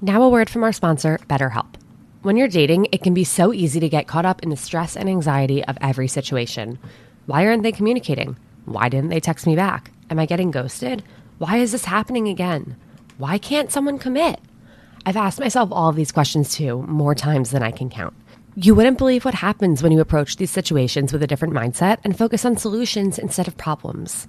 Now, a word from our sponsor, BetterHelp. When you're dating, it can be so easy to get caught up in the stress and anxiety of every situation. Why aren't they communicating? Why didn't they text me back? Am I getting ghosted? Why is this happening again? Why can't someone commit? I've asked myself all of these questions too, more times than I can count. You wouldn't believe what happens when you approach these situations with a different mindset and focus on solutions instead of problems.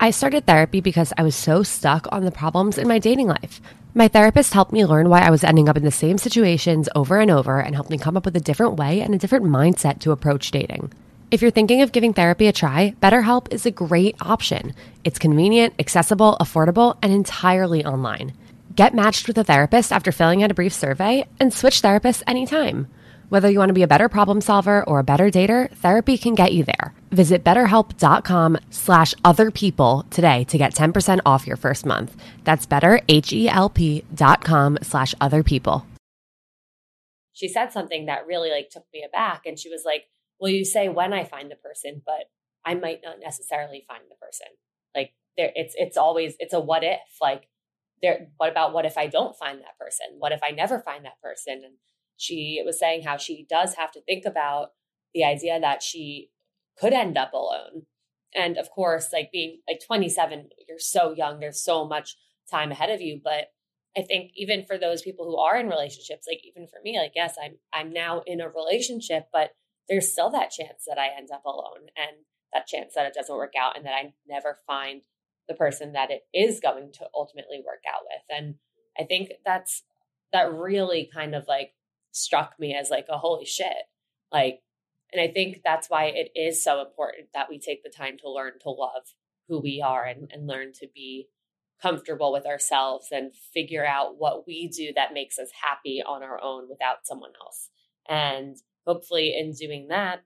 I started therapy because I was so stuck on the problems in my dating life. My therapist helped me learn why I was ending up in the same situations over and over and helped me come up with a different way and a different mindset to approach dating. If you're thinking of giving therapy a try, BetterHelp is a great option. It's convenient, accessible, affordable, and entirely online. Get matched with a therapist after filling out a brief survey and switch therapists anytime. Whether you want to be a better problem solver or a better dater, therapy can get you there. Visit betterhelp.com slash other people today to get 10% off your first month. That's betterhelp.com slash other people. She said something that really like took me aback and she was like, well, you say when I find the person, but I might not necessarily find the person. Like there it's it's always it's a what if. Like there what about what if I don't find that person? What if I never find that person? And she was saying how she does have to think about the idea that she could end up alone. And of course, like being like 27, you're so young, there's so much time ahead of you. But I think even for those people who are in relationships, like even for me, like yes, I'm I'm now in a relationship, but there's still that chance that I end up alone and that chance that it doesn't work out and that I never find the person that it is going to ultimately work out with. And I think that's that really kind of like struck me as like a holy shit. Like, and I think that's why it is so important that we take the time to learn to love who we are and, and learn to be comfortable with ourselves and figure out what we do that makes us happy on our own without someone else. And hopefully, in doing that,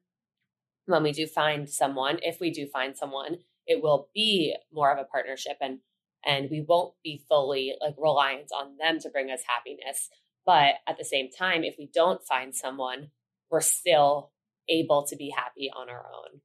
when we do find someone, if we do find someone, it will be more of a partnership and and we won't be fully like reliant on them to bring us happiness but at the same time, if we don't find someone, we're still able to be happy on our own.